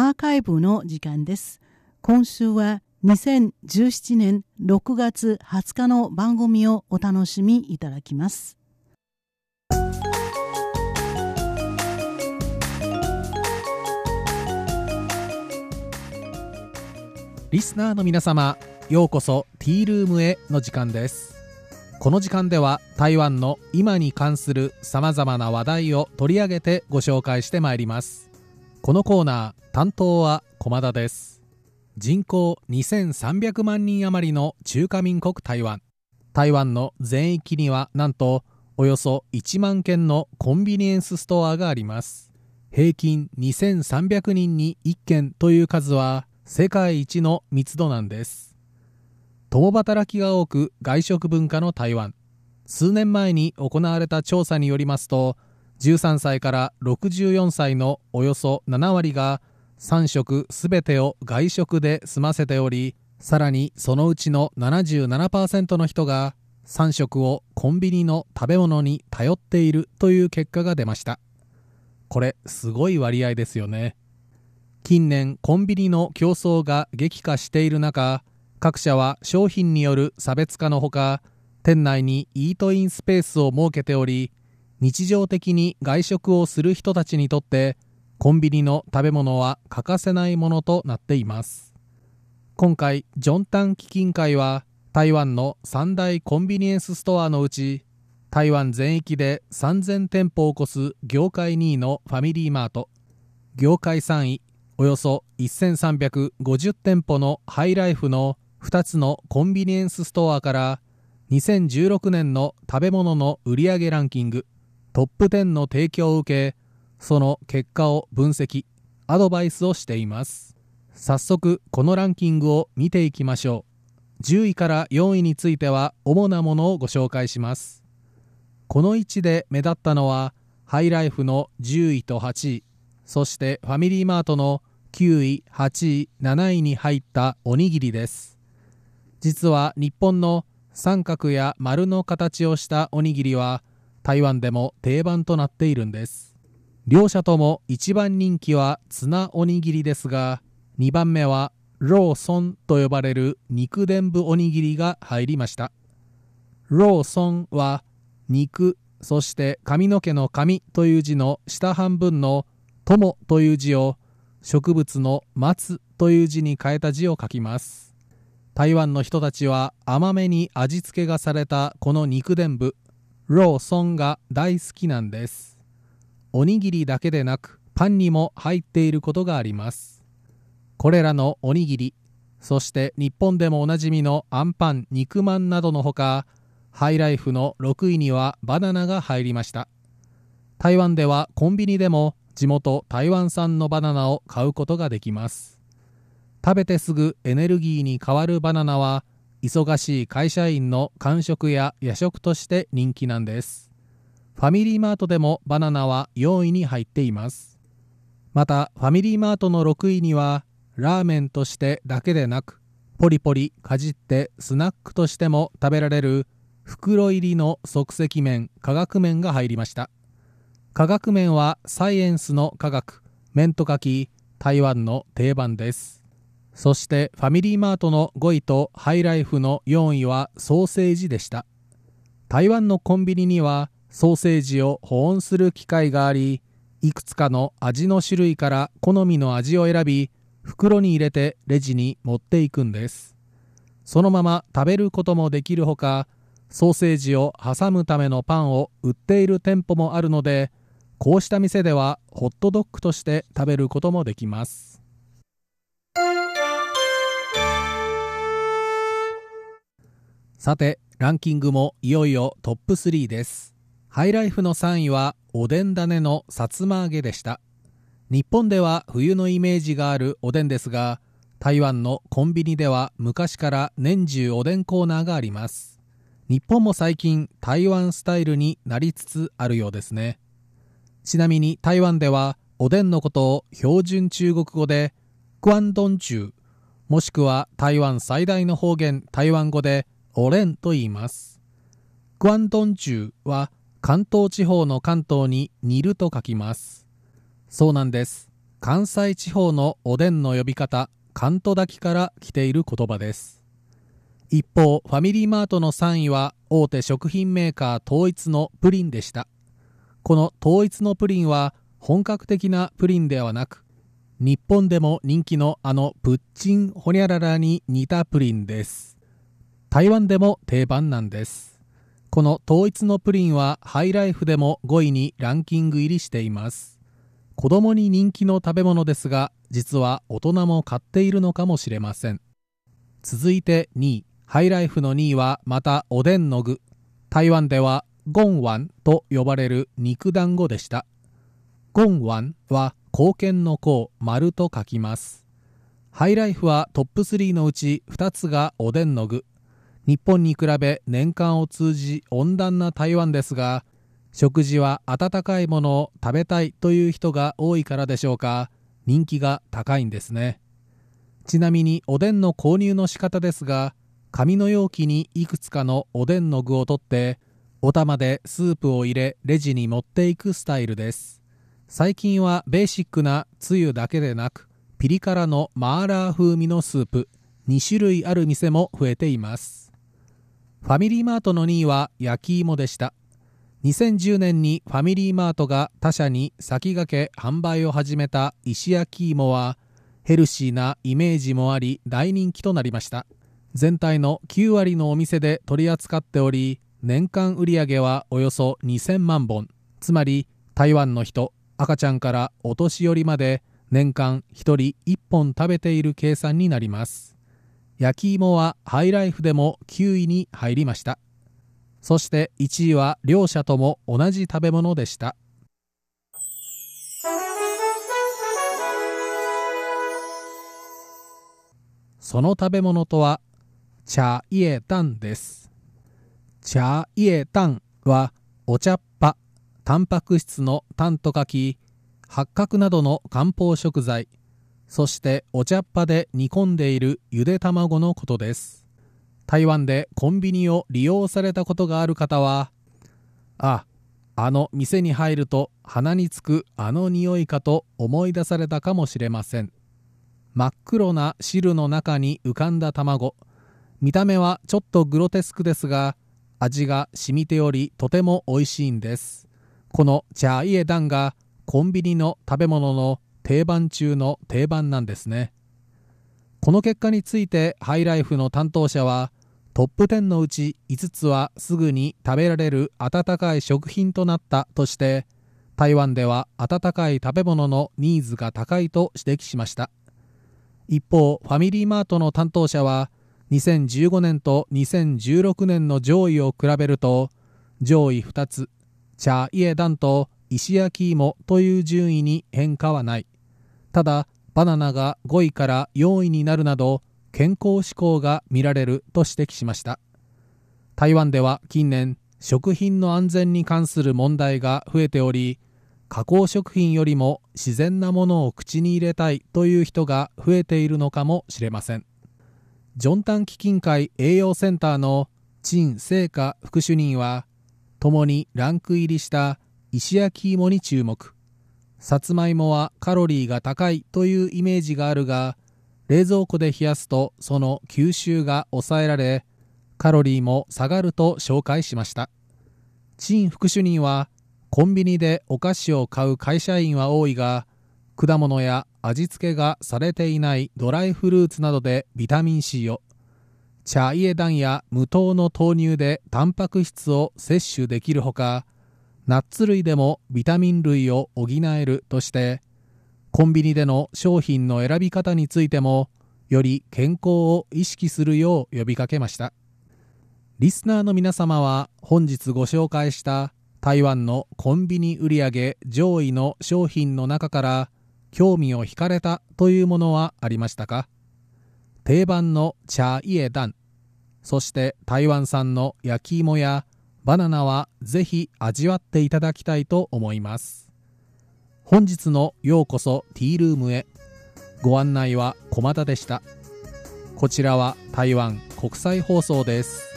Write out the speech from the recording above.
アーカイブの時間です。今週は2017年6月20日の番組をお楽しみいただきます。リスナーの皆様、ようこそティールームへの時間です。この時間では台湾の今に関する様々な話題を取り上げてご紹介してまいります。このコーナー担当は駒田です。人口2300万人余りの中華民国台湾。台湾の全域にはなんとおよそ1万件のコンビニエンスストアがあります。平均2300人に1件という数は世界一の密度なんです。共働きが多く外食文化の台湾。数年前に行われた調査によりますと13歳から64歳のおよそ7割が3食すべてを外食で済ませておりさらにそのうちの77%の人が3食をコンビニの食べ物に頼っているという結果が出ました。これすごい割合ですよね。近年コンビニの競争が激化している中各社は商品による差別化のほか店内にイートインスペースを設けており日常的に外食をする人たちにとってコンビニの食べ物は欠かせないものとなっています。今回ジョンタン基金会は台湾の三大コンビニエンスストアのうち台湾全域で3000店舗を超す業界2位のファミリーマート業界3位およそ1350店舗のハイライフの2つのコンビニエンスストアから2016年の食べ物の売上ランキングトップ10の提供を受けその結果を分析アドバイスをしています。早速このランキングを見ていきましょう。10位から4位については主なものをご紹介します。この位置で目立ったのはハイライフの10位と8位そしてファミリーマートの9位8位7位に入ったおにぎりです。実は日本の三角や丸の形をしたおにぎりは台湾でも定番となっているんです。両者とも一番人気はツナおにぎりですが2番目はローソンと呼ばれる肉伝部おにぎりが入りました。ローソンは肉そして髪の毛の髪という字の下半分の友という字を植物の松という字に変えた字を書きます。台湾の人たちは甘めに味付けがされたこの肉伝部。ローソンが大好きなんです。おにぎりだけでなくパンにも入っていることがあります。これらのおにぎりそして日本でもおなじみのあんパン肉まんなどのほかハイライフの6位にはバナナが入りました。台湾ではコンビニでも地元台湾産のバナナを買うことができます。食べてすぐエネルギーに変わるバナナは忙しい会社員の間食や夜食として人気なんです。ファミリーマートでもバナナは4位に入っています。またファミリーマートの6位にはラーメンとしてだけでなくポリポリかじってスナックとしても食べられる袋入りの即席麺化学麺が入りました。化学麺はサイエンスの科学麺と書き台湾の定番です。そしてファミリーマートの5位とハイライフの4位はソーセージでした。台湾のコンビニにはソーセージを保温する機械がありいくつかの味の種類から好みの味を選び袋に入れてレジに持っていくんです。そのまま食べることもできるほかソーセージを挟むためのパンを売っている店舗もあるのでこうした店ではホットドッグとして食べることもできます。さてランキングもいよいよトップ3です。ハイライフの3位はおでん種のさつま揚げでした。日本では冬のイメージがあるおでんですが台湾のコンビニでは昔から年中おでんコーナーがあります。日本も最近台湾スタイルになりつつあるようですね。ちなみに台湾ではおでんのことを標準中国語でクワンドンチューもしくは台湾最大の方言台湾語でおれんと言います。クワンドンチューは関東地方の関東に煮ると書きます。そうなんです。関西地方のおでんの呼び方関東炊きから来ている言葉です。一方ファミリーマートの3位は大手食品メーカー統一のプリンでした。この統一のプリンは本格的なプリンではなく日本でも人気のあのプッチンホニャララに似たプリンです。台湾でも定番なんです。この統一のプリンはハイライフでも5位にランキング入りしています。子供に人気の食べ物ですが実は大人も買っているのかもしれません。続いて2位。ハイライフの2位はまたおでんの具。台湾ではゴンワンと呼ばれる肉団子でした。ゴンワンは貢献の項丸と書きます。ハイライフはトップ3のうち2つがおでんの具。日本に比べ年間を通じ温暖な台湾ですが食事は温かいものを食べたいという人が多いからでしょうか。人気が高いんですね。ちなみにおでんの購入の仕方ですが紙の容器にいくつかのおでんの具を取ってお玉でスープを入れレジに持っていくスタイルです。最近はベーシックなつゆだけでなくピリ辛のマーラー風味のスープ2種類ある店も増えています。ファミリーマートの2位は焼き芋でした。2010年にファミリーマートが他社に先駆け販売を始めた石焼き芋はヘルシーなイメージもあり大人気となりました。全体の9割のお店で取り扱っており年間売上はおよそ2000万本。つまり台湾の人赤ちゃんからお年寄りまで年間1人1本食べている計算になります。焼き芋はハイライフでも9位に入りました。そして1位は両者とも同じ食べ物でした。その食べ物とは茶叶蛋です。茶叶蛋はお茶っ葉タンパク質のタンと書き八角などの漢方食材そしてお茶っ葉で煮込んでいるゆで卵のことです。台湾でコンビニを利用されたことがある方はああの店に入ると鼻につくあの匂いかと思い出されたかもしれません。真っ黒な汁の中に浮かんだ卵。見た目はちょっとグロテスクですが味が染みておりとても美味しいんです。このチャイエダンがコンビニの食べ物の定番中の定番なんですね。この結果についてハイライフの担当者はトップ10のうち5つはすぐに食べられる温かい食品となったとして台湾では温かい食べ物のニーズが高いと指摘しました。一方ファミリーマートの担当者は2015年と2016年の上位を比べると上位2つ茶イエダンと石焼き芋という順位に変化はない。ただバナナが5位から4位になるなど健康志向が見られると指摘しました。台湾では近年食品の安全に関する問題が増えており加工食品よりも自然なものを口に入れたいという人が増えているのかもしれません。ジョンタン基金会栄養センターの陳聖華副主任は共にランク入りした石焼き芋に注目。さつまいもはカロリーが高いというイメージがあるが冷蔵庫で冷やすとその吸収が抑えられカロリーも下がると紹介しました。陳副主任はコンビニでお菓子を買う会社員は多いが果物や味付けがされていないドライフルーツなどでビタミン C を茶イエダンや無糖の豆乳でタンパク質を摂取できるほかナッツ類でもビタミン類を補えるとしてコンビニでの商品の選び方についてもより健康を意識するよう呼びかけました。リスナーの皆様は本日ご紹介した台湾のコンビニ売上上位の商品の中から興味を惹かれたというものはありましたか？定番の茶イエダンそして台湾産の焼き芋やバナナはぜひ味わっていただきたいと思います。本日のようこそティールームへ。ご案内は駒田でした。こちらは台湾国際放送です。